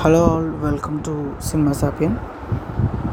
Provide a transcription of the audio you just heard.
Hello all welcome to cinema sapien.